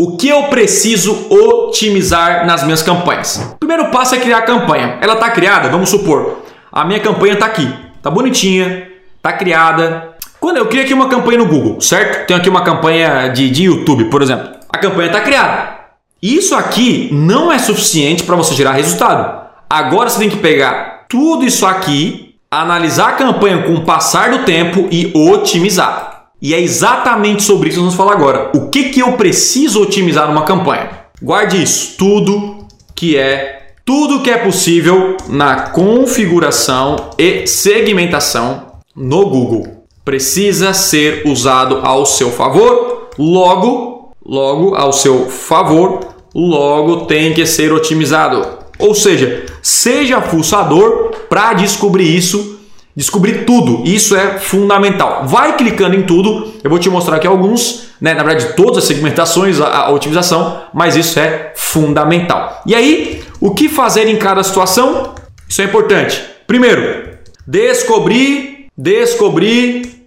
O que eu preciso otimizar nas minhas campanhas? O primeiro passo é criar a campanha. Ela está criada, vamos supor, a minha campanha está aqui, tá bonitinha, tá criada. Quando eu crio aqui uma campanha no Google, certo? Tenho aqui uma campanha de, de YouTube, por exemplo. A campanha está criada. Isso aqui não é suficiente para você gerar resultado. Agora você tem que pegar tudo isso aqui, analisar a campanha com o passar do tempo e otimizar. E é exatamente sobre isso que nós vamos falar agora. O que, que eu preciso otimizar numa campanha? Guarde isso, tudo que é tudo que é possível na configuração e segmentação no Google precisa ser usado ao seu favor. Logo, logo ao seu favor, logo tem que ser otimizado. Ou seja, seja fuçador para descobrir isso, descobrir tudo. Isso é fundamental. Vai clicando em tudo. Eu vou te mostrar aqui alguns, né? na verdade, todas as segmentações, a, a otimização, mas isso é fundamental. E aí, o que fazer em cada situação? Isso é importante. Primeiro, descobrir, descobrir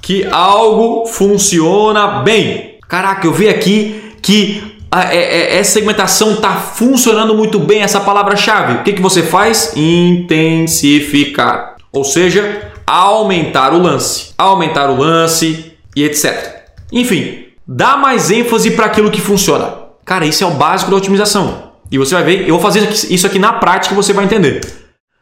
que algo funciona bem. Caraca, eu vi aqui que é, é, essa segmentação está funcionando muito bem, essa palavra-chave. O que, que você faz? Intensificar. Ou seja, aumentar o lance. Aumentar o lance e etc. Enfim, dá mais ênfase para aquilo que funciona. Cara, isso é o básico da otimização. E você vai ver, eu vou fazer isso aqui na prática e você vai entender.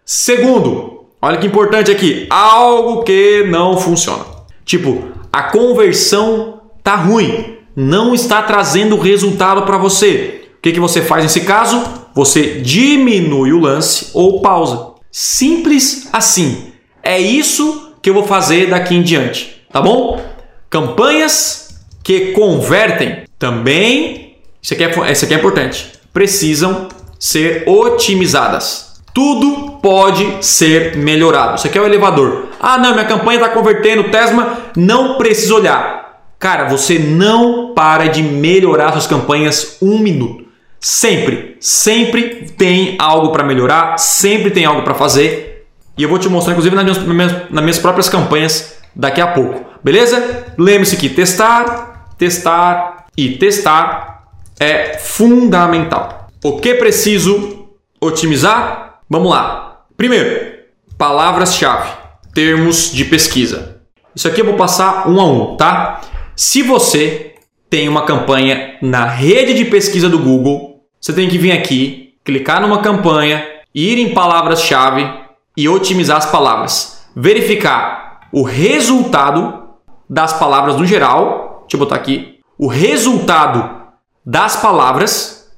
Segundo, olha que importante aqui, algo que não funciona. Tipo, a conversão tá ruim não está trazendo resultado para você. O que, que você faz nesse caso? Você diminui o lance ou pausa. Simples assim. É isso que eu vou fazer daqui em diante, tá bom? Campanhas que convertem também, isso aqui é, isso aqui é importante, precisam ser otimizadas. Tudo pode ser melhorado. Isso aqui é o elevador. Ah, não, minha campanha está convertendo, Tesma, não precisa olhar. Cara, você não para de melhorar suas campanhas um minuto. Sempre, sempre tem algo para melhorar, sempre tem algo para fazer. E eu vou te mostrar, inclusive, nas minhas, nas minhas próprias campanhas daqui a pouco. Beleza? Lembre-se que testar, testar e testar é fundamental. O que preciso otimizar? Vamos lá. Primeiro, palavras-chave, termos de pesquisa. Isso aqui eu vou passar um a um, tá? Se você tem uma campanha na rede de pesquisa do Google, você tem que vir aqui, clicar numa campanha, ir em palavras-chave e otimizar as palavras. Verificar o resultado das palavras no geral. Deixa eu botar aqui. O resultado das palavras,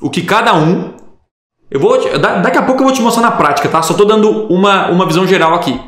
o que cada um. Eu vou daqui a pouco eu vou te mostrar na prática, tá? Só estou dando uma, uma visão geral aqui.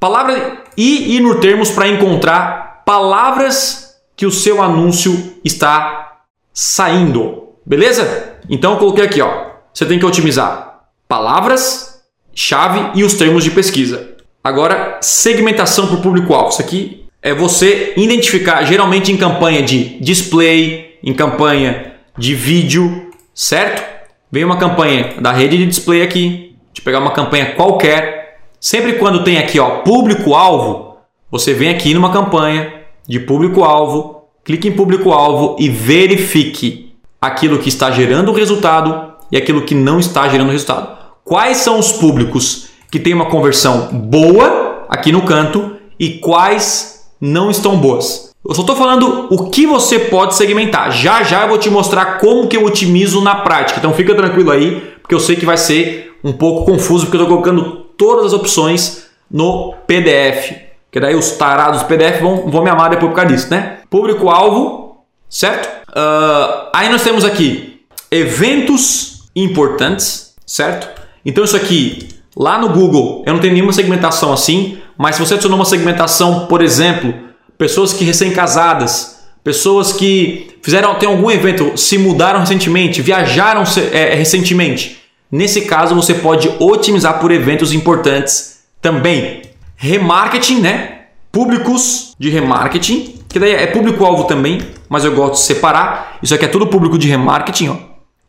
Palavra e ir no termos para encontrar palavras que o seu anúncio está saindo. Beleza? Então eu coloquei aqui, ó. Você tem que otimizar palavras, chave e os termos de pesquisa. Agora, segmentação para o público-alvo. Isso aqui é você identificar, geralmente em campanha de display, em campanha de vídeo, certo? Vem uma campanha da rede de display aqui, de pegar uma campanha qualquer. Sempre quando tem aqui, ó, público-alvo, você vem aqui numa campanha, de público-alvo, clique em público-alvo e verifique aquilo que está gerando resultado e aquilo que não está gerando resultado. Quais são os públicos que têm uma conversão boa aqui no canto e quais não estão boas? Eu só estou falando o que você pode segmentar. Já já eu vou te mostrar como que eu otimizo na prática. Então fica tranquilo aí, porque eu sei que vai ser um pouco confuso, porque eu estou colocando todas as opções no PDF. Que daí os tarados do PDF vão, vão me amar depois por causa disso, né? Público-alvo, certo? Uh, aí nós temos aqui eventos importantes, certo? Então isso aqui, lá no Google, eu não tenho nenhuma segmentação assim, mas se você adicionou uma segmentação, por exemplo, pessoas que recém-casadas, pessoas que fizeram tem algum evento, se mudaram recentemente, viajaram é, recentemente. Nesse caso, você pode otimizar por eventos importantes também remarketing, né? Públicos de remarketing, que daí é público-alvo também, mas eu gosto de separar. Isso aqui é tudo público de remarketing, ó.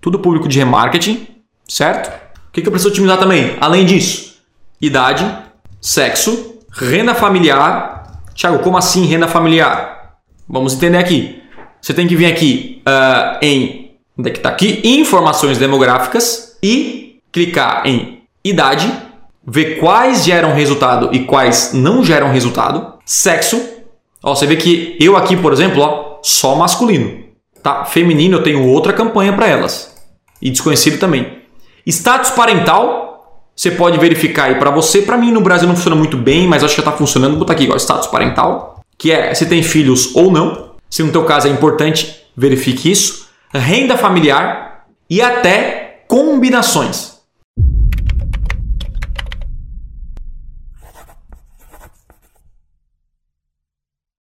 Tudo público de remarketing, certo? O que, que eu preciso otimizar também? Além disso, idade, sexo, renda familiar. Tiago, como assim renda familiar? Vamos entender aqui. você tem que vir aqui uh, em onde é que tá aqui? Informações demográficas e clicar em idade, ver quais geram resultado e quais não geram resultado, sexo. Ó, você vê que eu aqui, por exemplo, ó, só masculino. Tá? Feminino eu tenho outra campanha para elas. E desconhecido também. Status parental, você pode verificar aí para você. Para mim no Brasil não funciona muito bem, mas acho que já está funcionando. Vou botar aqui, ó, status parental, que é se tem filhos ou não. Se no teu caso é importante, verifique isso. Renda familiar e até combinações.